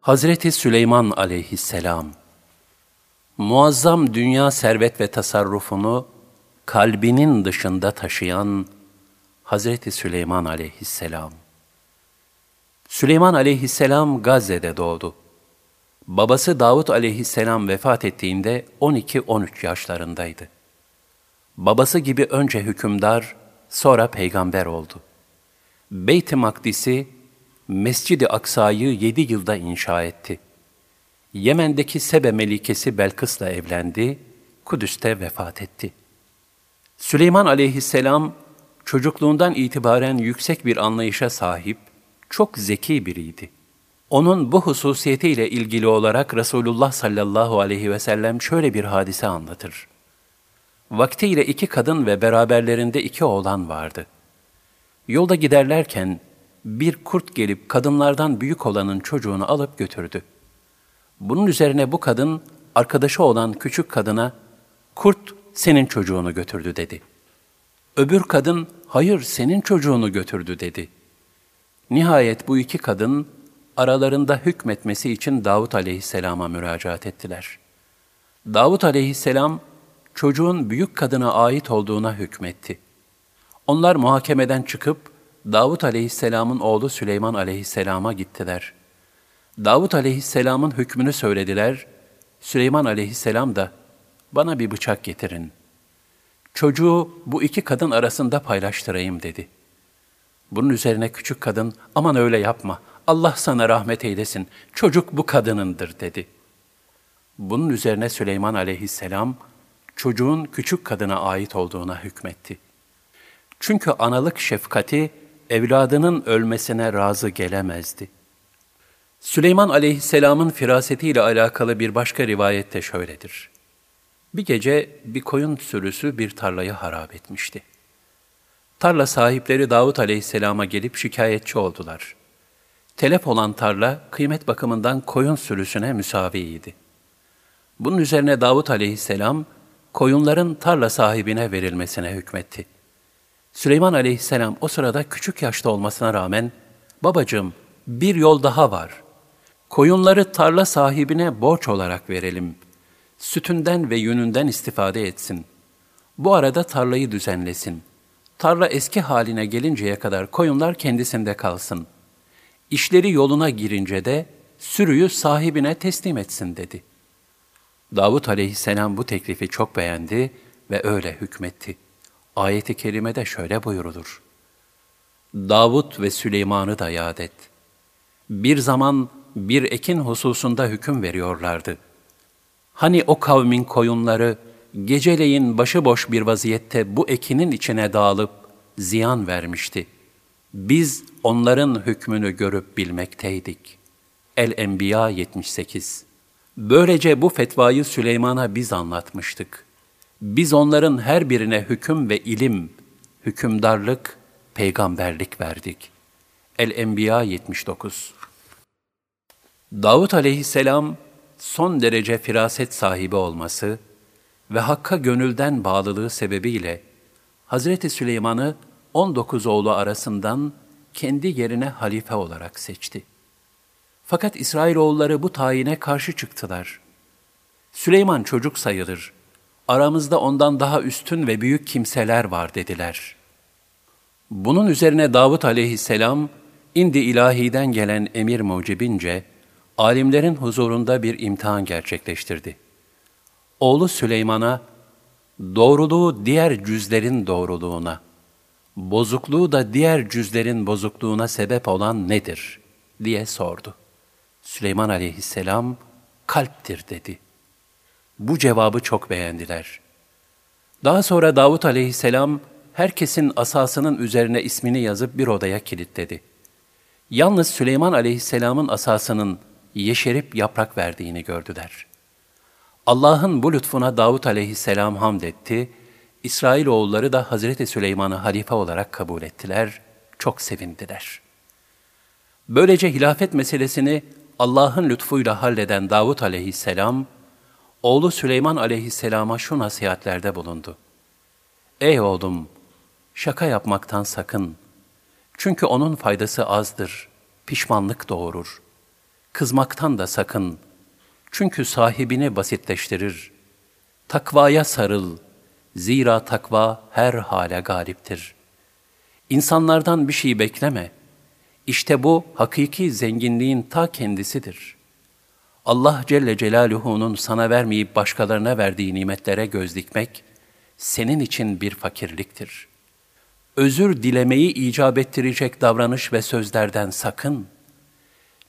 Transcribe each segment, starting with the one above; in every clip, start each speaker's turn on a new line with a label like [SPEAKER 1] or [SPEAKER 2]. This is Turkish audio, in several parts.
[SPEAKER 1] Hazreti Süleyman aleyhisselam Muazzam dünya servet ve tasarrufunu kalbinin dışında taşıyan Hazreti Süleyman aleyhisselam. Süleyman aleyhisselam Gazze'de doğdu. Babası Davut aleyhisselam vefat ettiğinde 12-13 yaşlarındaydı. Babası gibi önce hükümdar, sonra peygamber oldu. Beyt-i Makdis'i, Mescid-i Aksa'yı yedi yılda inşa etti. Yemen'deki Sebe Melikesi Belkıs'la evlendi, Kudüs'te vefat etti. Süleyman aleyhisselam, çocukluğundan itibaren yüksek bir anlayışa sahip, çok zeki biriydi. Onun bu hususiyetiyle ilgili olarak Resulullah sallallahu aleyhi ve sellem şöyle bir hadise anlatır. Vaktiyle iki kadın ve beraberlerinde iki oğlan vardı. Yolda giderlerken bir kurt gelip kadınlardan büyük olanın çocuğunu alıp götürdü. Bunun üzerine bu kadın arkadaşı olan küçük kadına kurt senin çocuğunu götürdü dedi. Öbür kadın hayır senin çocuğunu götürdü dedi. Nihayet bu iki kadın aralarında hükmetmesi için Davut aleyhisselama müracaat ettiler. Davut aleyhisselam çocuğun büyük kadına ait olduğuna hükmetti. Onlar muhakemeden çıkıp Davut aleyhisselamın oğlu Süleyman aleyhisselama gittiler. Davut aleyhisselamın hükmünü söylediler. Süleyman aleyhisselam da bana bir bıçak getirin. Çocuğu bu iki kadın arasında paylaştırayım dedi. Bunun üzerine küçük kadın aman öyle yapma Allah sana rahmet eylesin çocuk bu kadınındır dedi. Bunun üzerine Süleyman aleyhisselam çocuğun küçük kadına ait olduğuna hükmetti. Çünkü analık şefkati evladının ölmesine razı gelemezdi. Süleyman aleyhisselamın firasetiyle alakalı bir başka rivayette şöyledir. Bir gece bir koyun sürüsü bir tarlayı harap etmişti. Tarla sahipleri Davut aleyhisselama gelip şikayetçi oldular. Telef olan tarla kıymet bakımından koyun sürüsüne müsaviydi. Bunun üzerine Davut aleyhisselam koyunların tarla sahibine verilmesine hükmetti. Süleyman aleyhisselam o sırada küçük yaşta olmasına rağmen, babacığım bir yol daha var. Koyunları tarla sahibine borç olarak verelim. Sütünden ve yününden istifade etsin. Bu arada tarlayı düzenlesin. Tarla eski haline gelinceye kadar koyunlar kendisinde kalsın. İşleri yoluna girince de sürüyü sahibine teslim etsin dedi. Davut aleyhisselam bu teklifi çok beğendi ve öyle hükmetti. Ayet-i kerimede şöyle buyurulur. Davut ve Süleyman'ı da yad et. Bir zaman bir ekin hususunda hüküm veriyorlardı. Hani o kavmin koyunları geceleyin başıboş bir vaziyette bu ekinin içine dağılıp ziyan vermişti. Biz onların hükmünü görüp bilmekteydik. El-Enbiya 78 Böylece bu fetvayı Süleyman'a biz anlatmıştık. Biz onların her birine hüküm ve ilim, hükümdarlık, peygamberlik verdik. El-Enbiya 79 Davut aleyhisselam son derece firaset sahibi olması ve Hakk'a gönülden bağlılığı sebebiyle Hazreti Süleyman'ı 19 oğlu arasından kendi yerine halife olarak seçti. Fakat İsrailoğulları bu tayine karşı çıktılar. Süleyman çocuk sayılır. Aramızda ondan daha üstün ve büyük kimseler var dediler. Bunun üzerine Davut aleyhisselam, indi ilahiden gelen emir mucibince, alimlerin huzurunda bir imtihan gerçekleştirdi. Oğlu Süleyman'a, doğruluğu diğer cüzlerin doğruluğuna, bozukluğu da diğer cüzlerin bozukluğuna sebep olan nedir? diye sordu. Süleyman aleyhisselam, kalptir dedi. Bu cevabı çok beğendiler. Daha sonra Davut aleyhisselam, herkesin asasının üzerine ismini yazıp bir odaya kilitledi. Yalnız Süleyman aleyhisselamın asasının yeşerip yaprak verdiğini gördüler. Allah'ın bu lütfuna Davut aleyhisselam hamd etti, İsrailoğulları da Hazreti Süleyman'ı halife olarak kabul ettiler, çok sevindiler. Böylece hilafet meselesini Allah'ın lütfuyla halleden Davut aleyhisselam, oğlu Süleyman aleyhisselama şu nasihatlerde bulundu. Ey oğlum, şaka yapmaktan sakın. Çünkü onun faydası azdır, pişmanlık doğurur. Kızmaktan da sakın. Çünkü sahibini basitleştirir. Takvaya sarıl. Zira takva her hale galiptir. İnsanlardan bir şey bekleme. İşte bu hakiki zenginliğin ta kendisidir. Allah Celle Celaluhu'nun sana vermeyip başkalarına verdiği nimetlere göz dikmek, senin için bir fakirliktir. Özür dilemeyi icap ettirecek davranış ve sözlerden sakın.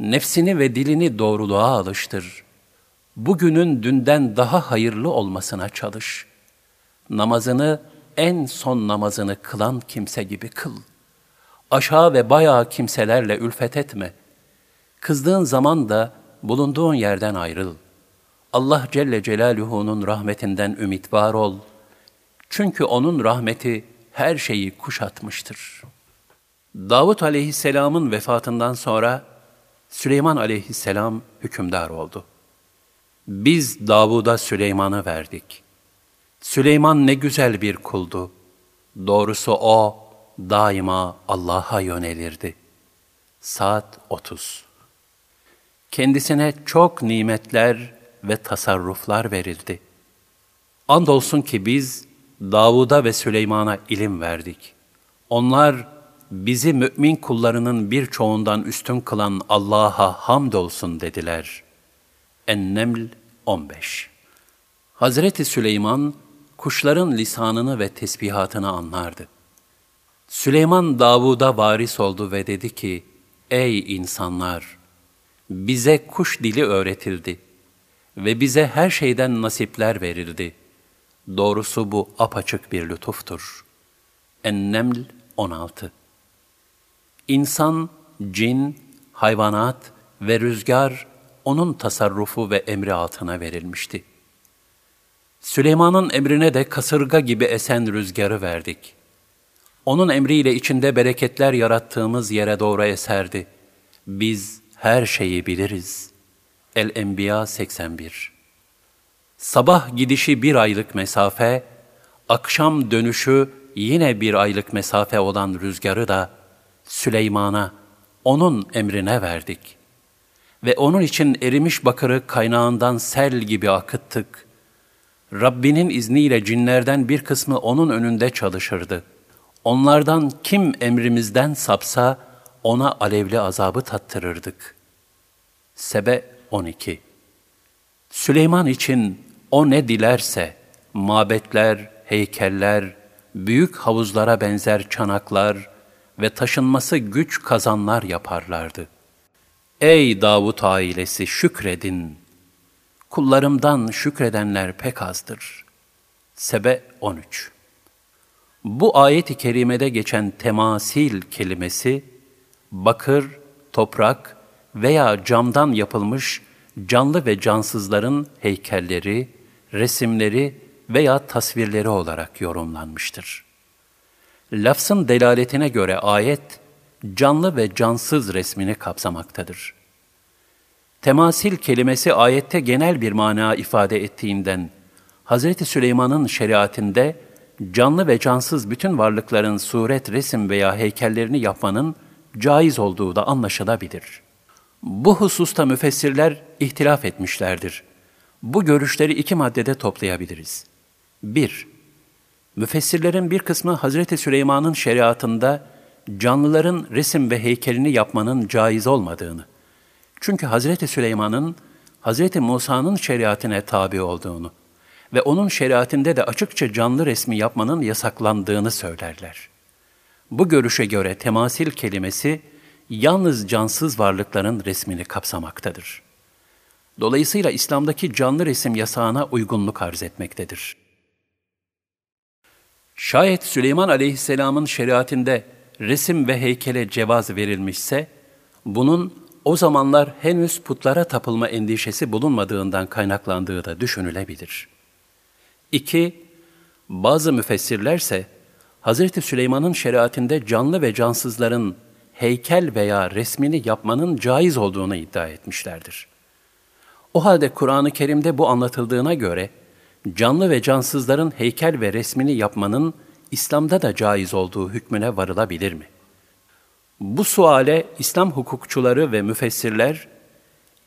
[SPEAKER 1] Nefsini ve dilini doğruluğa alıştır. Bugünün dünden daha hayırlı olmasına çalış. Namazını en son namazını kılan kimse gibi kıl. Aşağı ve bayağı kimselerle ülfet etme. Kızdığın zaman da bulunduğun yerden ayrıl. Allah Celle Celaluhu'nun rahmetinden ümit var ol.'' Çünkü onun rahmeti her şeyi kuşatmıştır. Davut aleyhisselamın vefatından sonra Süleyman aleyhisselam hükümdar oldu. Biz Davud'a Süleyman'ı verdik. Süleyman ne güzel bir kuldu. Doğrusu o daima Allah'a yönelirdi. Saat 30 Kendisine çok nimetler ve tasarruflar verildi. Andolsun ki biz Davud'a ve Süleyman'a ilim verdik. Onlar bizi mümin kullarının birçoğundan üstün kılan Allah'a hamdolsun dediler. Enneml 15 Hazreti Süleyman kuşların lisanını ve tesbihatını anlardı. Süleyman Davud'a varis oldu ve dedi ki, Ey insanlar! Bize kuş dili öğretildi ve bize her şeyden nasipler verildi.'' Doğrusu bu apaçık bir lütuftur. Enneml 16 İnsan, cin, hayvanat ve rüzgar onun tasarrufu ve emri altına verilmişti. Süleyman'ın emrine de kasırga gibi esen rüzgarı verdik. Onun emriyle içinde bereketler yarattığımız yere doğru eserdi. Biz her şeyi biliriz. El-Enbiya 81 Sabah gidişi bir aylık mesafe, akşam dönüşü yine bir aylık mesafe olan rüzgarı da Süleyman'a, onun emrine verdik. Ve onun için erimiş bakırı kaynağından sel gibi akıttık. Rabbinin izniyle cinlerden bir kısmı onun önünde çalışırdı. Onlardan kim emrimizden sapsa ona alevli azabı tattırırdık. Sebe 12 Süleyman için o ne dilerse, mabetler, heykeller, büyük havuzlara benzer çanaklar ve taşınması güç kazanlar yaparlardı. Ey Davut ailesi şükredin! Kullarımdan şükredenler pek azdır. Sebe 13 Bu ayet-i kerimede geçen temasil kelimesi, bakır, toprak veya camdan yapılmış canlı ve cansızların heykelleri, resimleri veya tasvirleri olarak yorumlanmıştır. Lafzın delaletine göre ayet, canlı ve cansız resmini kapsamaktadır. Temasil kelimesi ayette genel bir mana ifade ettiğinden, Hz. Süleyman'ın şeriatinde canlı ve cansız bütün varlıkların suret, resim veya heykellerini yapmanın caiz olduğu da anlaşılabilir. Bu hususta müfessirler ihtilaf etmişlerdir. Bu görüşleri iki maddede toplayabiliriz. 1. Müfessirlerin bir kısmı Hazreti Süleyman'ın şeriatında canlıların resim ve heykelini yapmanın caiz olmadığını, çünkü Hazreti Süleyman'ın Hazreti Musa'nın şeriatine tabi olduğunu ve onun şeriatinde de açıkça canlı resmi yapmanın yasaklandığını söylerler. Bu görüşe göre temasil kelimesi yalnız cansız varlıkların resmini kapsamaktadır.'' Dolayısıyla İslam'daki canlı resim yasağına uygunluk arz etmektedir. Şayet Süleyman aleyhisselamın şeriatinde resim ve heykele cevaz verilmişse, bunun o zamanlar henüz putlara tapılma endişesi bulunmadığından kaynaklandığı da düşünülebilir. 2. Bazı müfessirlerse, Hz. Süleyman'ın şeriatinde canlı ve cansızların heykel veya resmini yapmanın caiz olduğunu iddia etmişlerdir. O halde Kur'an-ı Kerim'de bu anlatıldığına göre, canlı ve cansızların heykel ve resmini yapmanın İslam'da da caiz olduğu hükmüne varılabilir mi? Bu suale İslam hukukçuları ve müfessirler,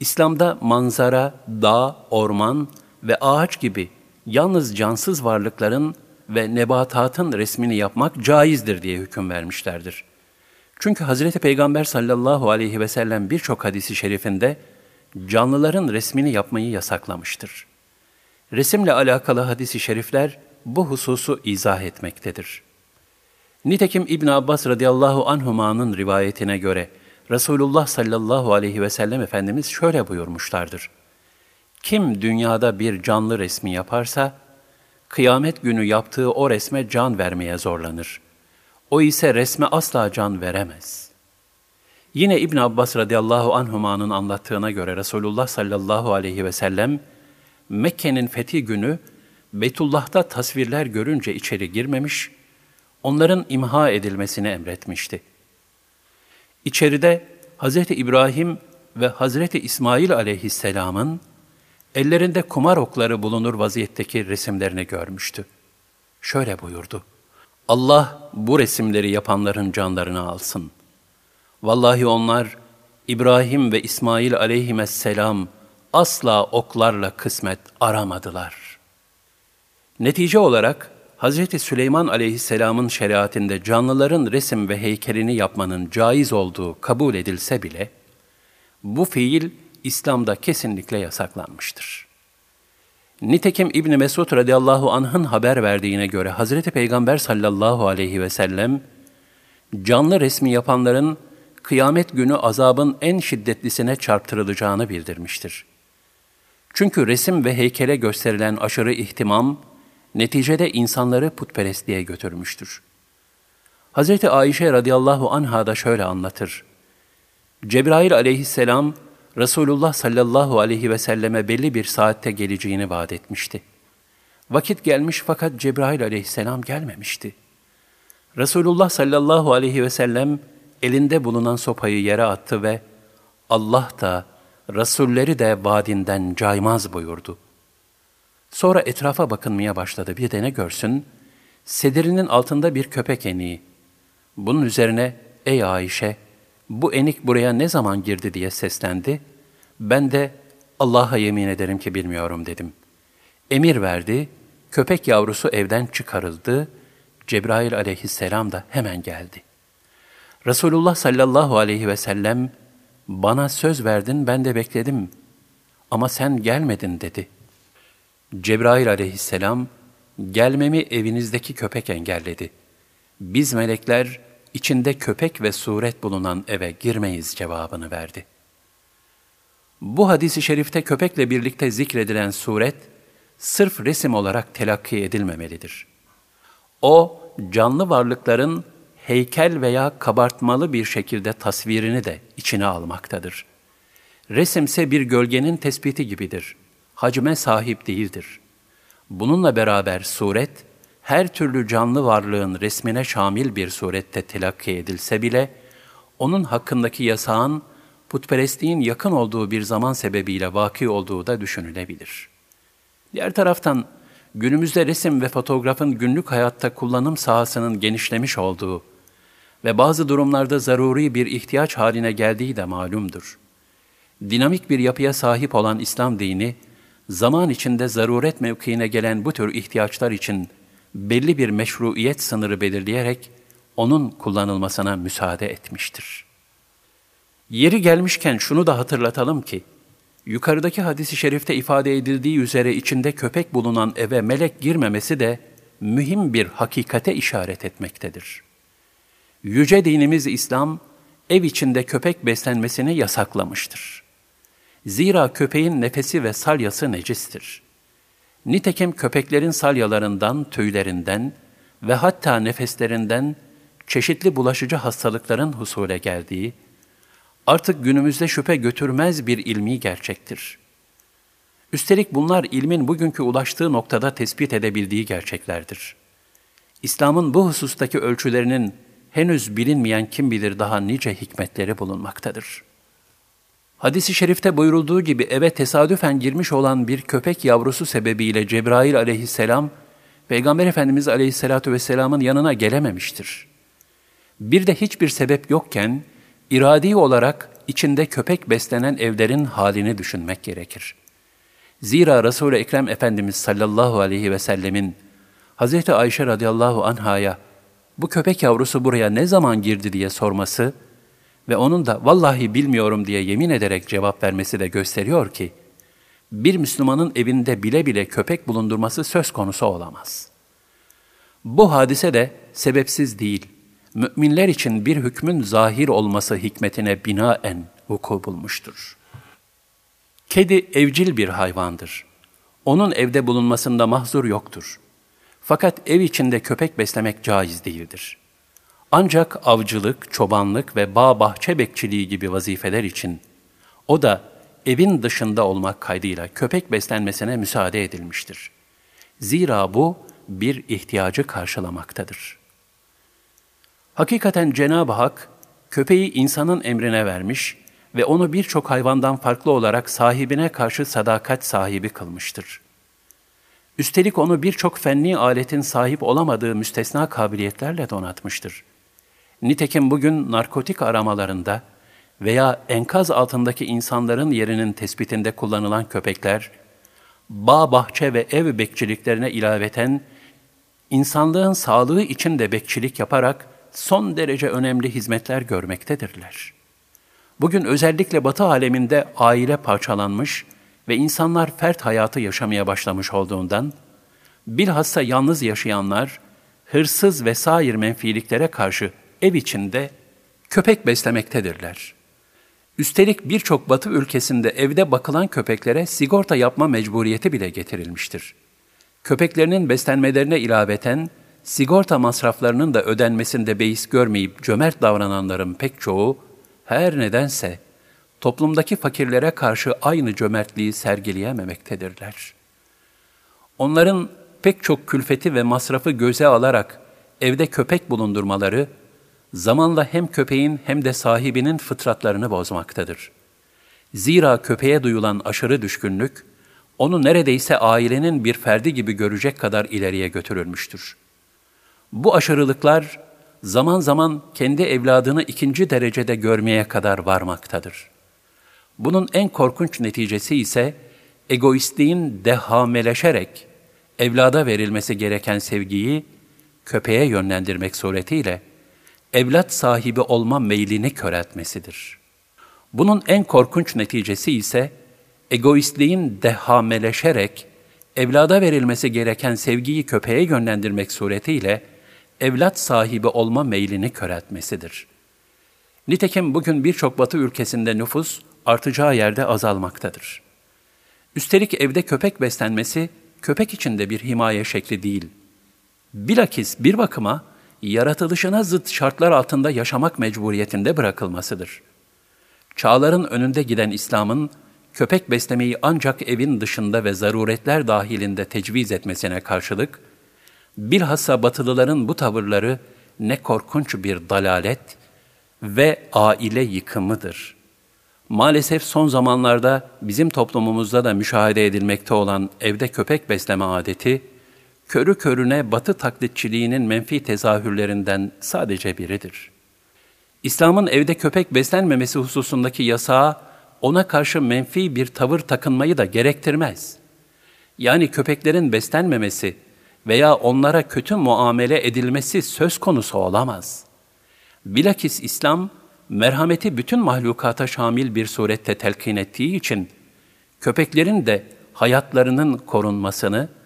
[SPEAKER 1] İslam'da manzara, dağ, orman ve ağaç gibi yalnız cansız varlıkların ve nebatatın resmini yapmak caizdir diye hüküm vermişlerdir. Çünkü Hazreti Peygamber sallallahu aleyhi ve sellem birçok hadisi şerifinde canlıların resmini yapmayı yasaklamıştır. Resimle alakalı hadisi şerifler bu hususu izah etmektedir. Nitekim İbn Abbas radıyallahu anhuma'nın rivayetine göre Resulullah sallallahu aleyhi ve sellem Efendimiz şöyle buyurmuşlardır. Kim dünyada bir canlı resmi yaparsa, kıyamet günü yaptığı o resme can vermeye zorlanır. O ise resme asla can veremez. Yine İbn Abbas radıyallahu anhuma'nın anlattığına göre Resulullah sallallahu aleyhi ve sellem Mekke'nin fethi günü Beytullah'ta tasvirler görünce içeri girmemiş, onların imha edilmesini emretmişti. İçeride Hz. İbrahim ve Hz. İsmail aleyhisselamın ellerinde kumar okları bulunur vaziyetteki resimlerini görmüştü. Şöyle buyurdu. Allah bu resimleri yapanların canlarını alsın. Vallahi onlar İbrahim ve İsmail aleyhisselam asla oklarla kısmet aramadılar. Netice olarak Hz. Süleyman aleyhisselamın şeriatinde canlıların resim ve heykelini yapmanın caiz olduğu kabul edilse bile, bu fiil İslam'da kesinlikle yasaklanmıştır. Nitekim İbn Mesud radıyallahu anh'ın haber verdiğine göre Hazreti Peygamber sallallahu aleyhi ve sellem canlı resmi yapanların kıyamet günü azabın en şiddetlisine çarptırılacağını bildirmiştir. Çünkü resim ve heykele gösterilen aşırı ihtimam neticede insanları putperestliğe götürmüştür. Hz. Ayşe radıyallahu anha da şöyle anlatır. Cebrail aleyhisselam Resulullah sallallahu aleyhi ve selleme belli bir saatte geleceğini vaat etmişti. Vakit gelmiş fakat Cebrail aleyhisselam gelmemişti. Resulullah sallallahu aleyhi ve sellem elinde bulunan sopayı yere attı ve Allah da Resulleri de vaadinden caymaz buyurdu. Sonra etrafa bakınmaya başladı. Bir de görsün? Sedirinin altında bir köpek eniği. Bunun üzerine, ey Ayşe, bu enik buraya ne zaman girdi diye seslendi. Ben de Allah'a yemin ederim ki bilmiyorum dedim. Emir verdi, köpek yavrusu evden çıkarıldı, Cebrail aleyhisselam da hemen geldi. Resulullah sallallahu aleyhi ve sellem, bana söz verdin ben de bekledim ama sen gelmedin dedi. Cebrail aleyhisselam, gelmemi evinizdeki köpek engelledi. Biz melekler, içinde köpek ve suret bulunan eve girmeyiz cevabını verdi. Bu hadisi şerifte köpekle birlikte zikredilen suret, sırf resim olarak telakki edilmemelidir. O, canlı varlıkların heykel veya kabartmalı bir şekilde tasvirini de içine almaktadır. Resimse bir gölgenin tespiti gibidir. Hacme sahip değildir. Bununla beraber suret, her türlü canlı varlığın resmine şamil bir surette telakki edilse bile, onun hakkındaki yasağın putperestliğin yakın olduğu bir zaman sebebiyle vaki olduğu da düşünülebilir. Diğer taraftan, günümüzde resim ve fotoğrafın günlük hayatta kullanım sahasının genişlemiş olduğu ve bazı durumlarda zaruri bir ihtiyaç haline geldiği de malumdur. Dinamik bir yapıya sahip olan İslam dini, zaman içinde zaruret mevkiine gelen bu tür ihtiyaçlar için belli bir meşruiyet sınırı belirleyerek onun kullanılmasına müsaade etmiştir. Yeri gelmişken şunu da hatırlatalım ki, yukarıdaki hadisi şerifte ifade edildiği üzere içinde köpek bulunan eve melek girmemesi de mühim bir hakikate işaret etmektedir.'' Yüce dinimiz İslam, ev içinde köpek beslenmesini yasaklamıştır. Zira köpeğin nefesi ve salyası necistir. Nitekim köpeklerin salyalarından, tüylerinden ve hatta nefeslerinden çeşitli bulaşıcı hastalıkların husule geldiği, artık günümüzde şüphe götürmez bir ilmi gerçektir. Üstelik bunlar ilmin bugünkü ulaştığı noktada tespit edebildiği gerçeklerdir. İslam'ın bu husustaki ölçülerinin henüz bilinmeyen kim bilir daha nice hikmetleri bulunmaktadır. Hadis-i şerifte buyurulduğu gibi eve tesadüfen girmiş olan bir köpek yavrusu sebebiyle Cebrail aleyhisselam, Peygamber Efendimiz aleyhissalatu vesselamın yanına gelememiştir. Bir de hiçbir sebep yokken, iradi olarak içinde köpek beslenen evlerin halini düşünmek gerekir. Zira Resul-i Ekrem Efendimiz sallallahu aleyhi ve sellemin Hz. Ayşe radıyallahu anhaya bu köpek yavrusu buraya ne zaman girdi diye sorması ve onun da vallahi bilmiyorum diye yemin ederek cevap vermesi de gösteriyor ki, bir Müslümanın evinde bile bile köpek bulundurması söz konusu olamaz. Bu hadise de sebepsiz değil, müminler için bir hükmün zahir olması hikmetine binaen vuku bulmuştur. Kedi evcil bir hayvandır. Onun evde bulunmasında mahzur yoktur. Fakat ev içinde köpek beslemek caiz değildir. Ancak avcılık, çobanlık ve bağ bahçe bekçiliği gibi vazifeler için o da evin dışında olmak kaydıyla köpek beslenmesine müsaade edilmiştir. Zira bu bir ihtiyacı karşılamaktadır. Hakikaten Cenab-ı Hak köpeği insanın emrine vermiş ve onu birçok hayvandan farklı olarak sahibine karşı sadakat sahibi kılmıştır. Üstelik onu birçok fenli aletin sahip olamadığı müstesna kabiliyetlerle donatmıştır. Nitekim bugün narkotik aramalarında veya enkaz altındaki insanların yerinin tespitinde kullanılan köpekler, bağ, bahçe ve ev bekçiliklerine ilaveten, insanlığın sağlığı için de bekçilik yaparak son derece önemli hizmetler görmektedirler. Bugün özellikle Batı aleminde aile parçalanmış ve insanlar fert hayatı yaşamaya başlamış olduğundan, bilhassa yalnız yaşayanlar, hırsız ve sair menfiliklere karşı ev içinde köpek beslemektedirler. Üstelik birçok batı ülkesinde evde bakılan köpeklere sigorta yapma mecburiyeti bile getirilmiştir. Köpeklerinin beslenmelerine ilaveten, sigorta masraflarının da ödenmesinde beis görmeyip cömert davrananların pek çoğu, her nedense toplumdaki fakirlere karşı aynı cömertliği sergileyememektedirler. Onların pek çok külfeti ve masrafı göze alarak evde köpek bulundurmaları, zamanla hem köpeğin hem de sahibinin fıtratlarını bozmaktadır. Zira köpeğe duyulan aşırı düşkünlük, onu neredeyse ailenin bir ferdi gibi görecek kadar ileriye götürülmüştür. Bu aşırılıklar zaman zaman kendi evladını ikinci derecede görmeye kadar varmaktadır. Bunun en korkunç neticesi ise egoistliğin dehameleşerek evlada verilmesi gereken sevgiyi köpeğe yönlendirmek suretiyle evlat sahibi olma meylini köreltmesidir. Bunun en korkunç neticesi ise egoistliğin dehameleşerek evlada verilmesi gereken sevgiyi köpeğe yönlendirmek suretiyle evlat sahibi olma meylini köreltmesidir. Nitekim bugün birçok batı ülkesinde nüfus artacağı yerde azalmaktadır. Üstelik evde köpek beslenmesi köpek için de bir himaye şekli değil. Bilakis bir bakıma yaratılışına zıt şartlar altında yaşamak mecburiyetinde bırakılmasıdır. Çağların önünde giden İslam'ın köpek beslemeyi ancak evin dışında ve zaruretler dahilinde tecviz etmesine karşılık, bilhassa batılıların bu tavırları ne korkunç bir dalalet ve aile yıkımıdır. Maalesef son zamanlarda bizim toplumumuzda da müşahede edilmekte olan evde köpek besleme adeti, körü körüne batı taklitçiliğinin menfi tezahürlerinden sadece biridir. İslam'ın evde köpek beslenmemesi hususundaki yasağı ona karşı menfi bir tavır takınmayı da gerektirmez. Yani köpeklerin beslenmemesi veya onlara kötü muamele edilmesi söz konusu olamaz. Bilakis İslam, merhameti bütün mahlukata şamil bir surette telkin ettiği için, köpeklerin de hayatlarının korunmasını,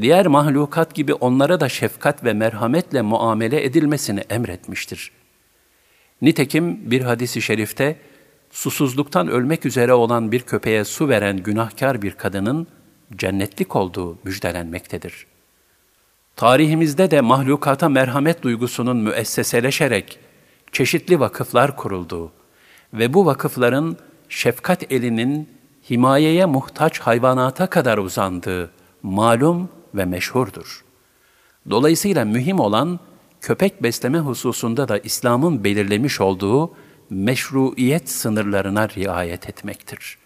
[SPEAKER 1] diğer mahlukat gibi onlara da şefkat ve merhametle muamele edilmesini emretmiştir. Nitekim bir hadisi şerifte, susuzluktan ölmek üzere olan bir köpeğe su veren günahkar bir kadının cennetlik olduğu müjdelenmektedir. Tarihimizde de mahlukata merhamet duygusunun müesseseleşerek çeşitli vakıflar kurulduğu ve bu vakıfların şefkat elinin himayeye muhtaç hayvanata kadar uzandığı malum ve meşhurdur. Dolayısıyla mühim olan köpek besleme hususunda da İslam'ın belirlemiş olduğu meşruiyet sınırlarına riayet etmektir.''